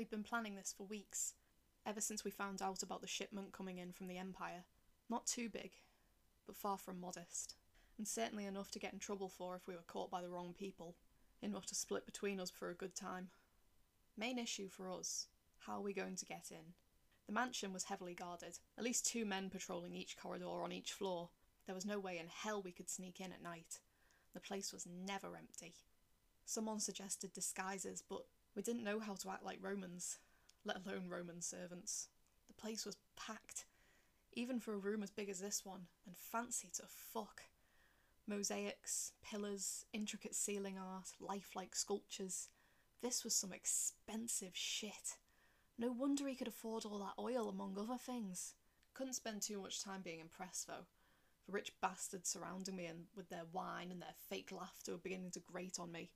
We'd been planning this for weeks, ever since we found out about the shipment coming in from the Empire. Not too big, but far from modest, and certainly enough to get in trouble for if we were caught by the wrong people, enough to split between us for a good time. Main issue for us how are we going to get in? The mansion was heavily guarded, at least two men patrolling each corridor on each floor. There was no way in hell we could sneak in at night. The place was never empty. Someone suggested disguises, but we didn't know how to act like Romans, let alone Roman servants. The place was packed, even for a room as big as this one, and fancy to fuck. Mosaics, pillars, intricate ceiling art, lifelike sculptures. This was some expensive shit. No wonder he could afford all that oil, among other things. Couldn't spend too much time being impressed, though. The rich bastards surrounding me and with their wine and their fake laughter were beginning to grate on me.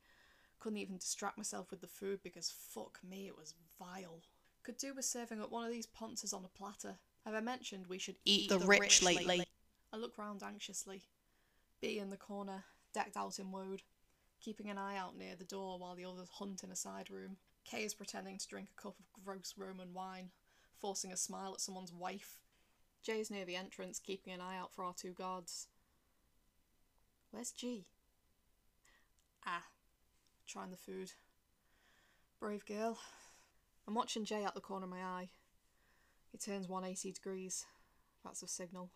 Couldn't even distract myself with the food because fuck me, it was vile. Could do with serving up one of these ponces on a platter. Have I mentioned we should eat, the, rich, lately? I look round anxiously. B in the corner, decked out in woad, keeping an eye out near the door while the others hunt in a side room. Kay is pretending to drink a cup of gross Roman wine, forcing a smile at someone's wife. Jay's near the entrance, keeping an eye out for our two guards. Where's G? Ah, trying the food. Brave girl. I'm watching Jay out the corner of my eye. He turns 180 degrees. That's a signal.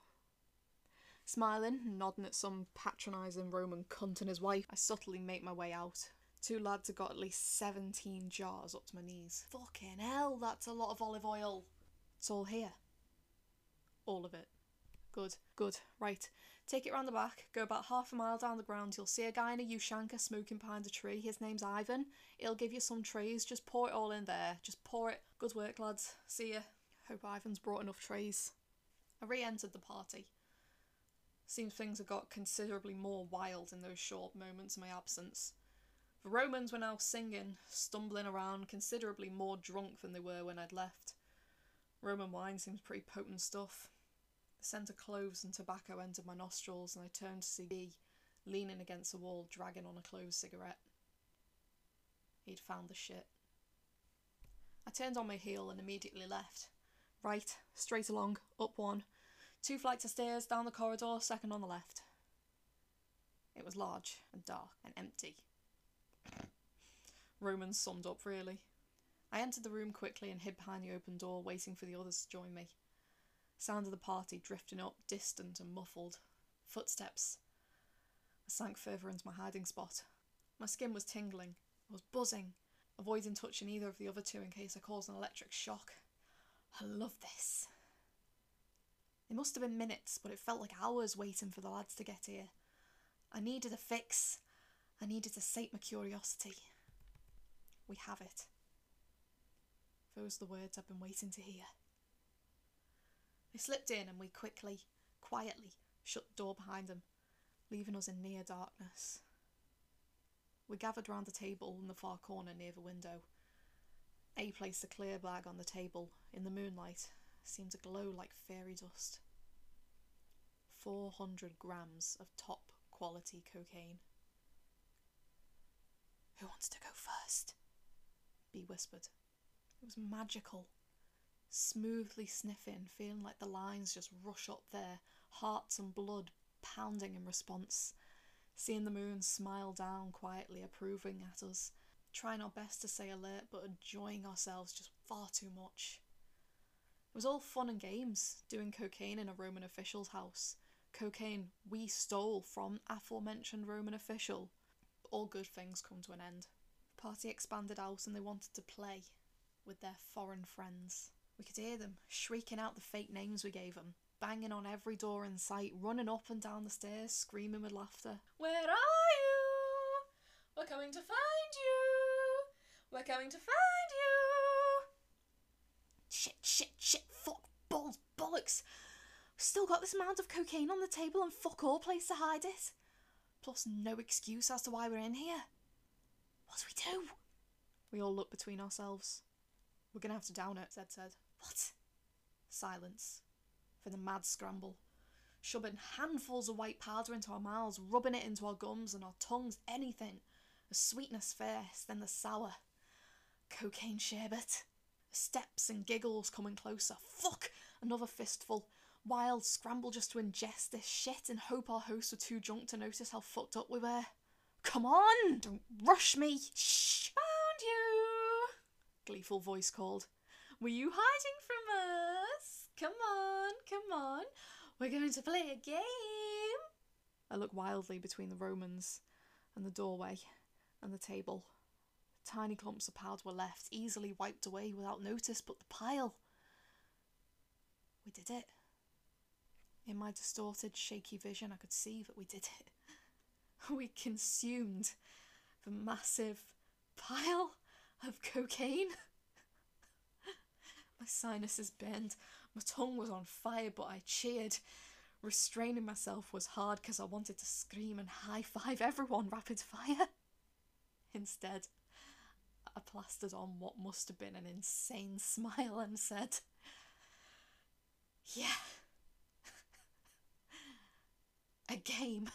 Smiling nodding at some patronising Roman cunt and his wife, I subtly make my way out. Two lads have got at least 17 jars up to my knees. Fucking hell, that's a lot of olive oil. It's all here. All of it. Good, good. Right. Take it round the back, go about half a mile down the ground. You'll see a guy in a Ushanka smoking behind a tree. His name's Ivan. He'll give you some trays. Just pour it all in there. Just pour it. Good work, lads. See ya. Hope Ivan's brought enough trays. I re entered the party. Seems things have got considerably more wild in those short moments of my absence. The Romans were now singing, stumbling around, considerably more drunk than they were when I'd left. Roman wine seems pretty potent stuff. The scent of cloves and tobacco entered my nostrils, and I turned to see B leaning against the wall, dragging on a closed cigarette. He'd found the shit. I turned on my heel and immediately left. Right, straight along, up one, Two flights of stairs down the corridor, second on the left. It was large and dark and empty. Romans summed up, really. I entered the room quickly and hid behind the open door, waiting for the others to join me. Sound of the party drifting up, distant and muffled. Footsteps. I sank further into my hiding spot. My skin was tingling. I was buzzing, avoiding touching either of the other two in case I caused an electric shock. I love this. It must have been minutes, but it felt like hours waiting for the lads to get here. I needed a fix. I needed to sate my curiosity. We have it. Those are the words I've been waiting to hear. They slipped in and we quickly, quietly, shut the door behind them, leaving us in near darkness. We gathered round the table in the far corner near the window. A placed a clear bag on the table in the moonlight seemed to glow like fairy dust. 400 grams of top quality cocaine. Who wants to go first? B whispered. It was magical. Smoothly sniffing, feeling like the lines just rush up there, hearts and blood pounding in response. Seeing the moon smile down quietly, approving at us, trying our best to stay alert but enjoying ourselves just far too much. It was all fun and games, doing cocaine in a Roman official's house. Cocaine we stole from aforementioned Roman official. All good things come to an end. The party expanded out and they wanted to play with their foreign friends. We could hear them shrieking out the fake names we gave them, banging on every door in sight, running up and down the stairs, screaming with laughter. Where are you? We're coming to find you. We're coming to find you. Shit, shit, shit, fuck, balls, bollocks. Still got this amount of cocaine on the table and fuck all place to hide it. Plus, no excuse as to why we're in here. What do we do? We all looked between ourselves. We're gonna have to down it, Zed said. What? Silence. For the mad scramble. Shoving handfuls of white powder into our mouths, rubbing it into our gums and our tongues, anything. The sweetness first, then the sour. Cocaine sherbet. Steps and giggles coming closer. Fuck! Another fistful. Wild scramble just to ingest this shit and hope our hosts were too drunk to notice how fucked up we were. Come on! Don't rush me! Shh! Found you! Gleeful voice called. Were you hiding from us? Come on, come on. We're going to play a game. I look wildly between the Romans and the doorway and the table. Tiny clumps of powder were left, easily wiped away without notice, but the pile. We did it. In my distorted, shaky vision, I could see that we did it. We consumed the massive pile of cocaine. my sinuses burned, my tongue was on fire, but I cheered. Restraining myself was hard because I wanted to scream and high five everyone rapid fire. Instead, I plastered on what must have been an insane smile and said, Yeah. a game.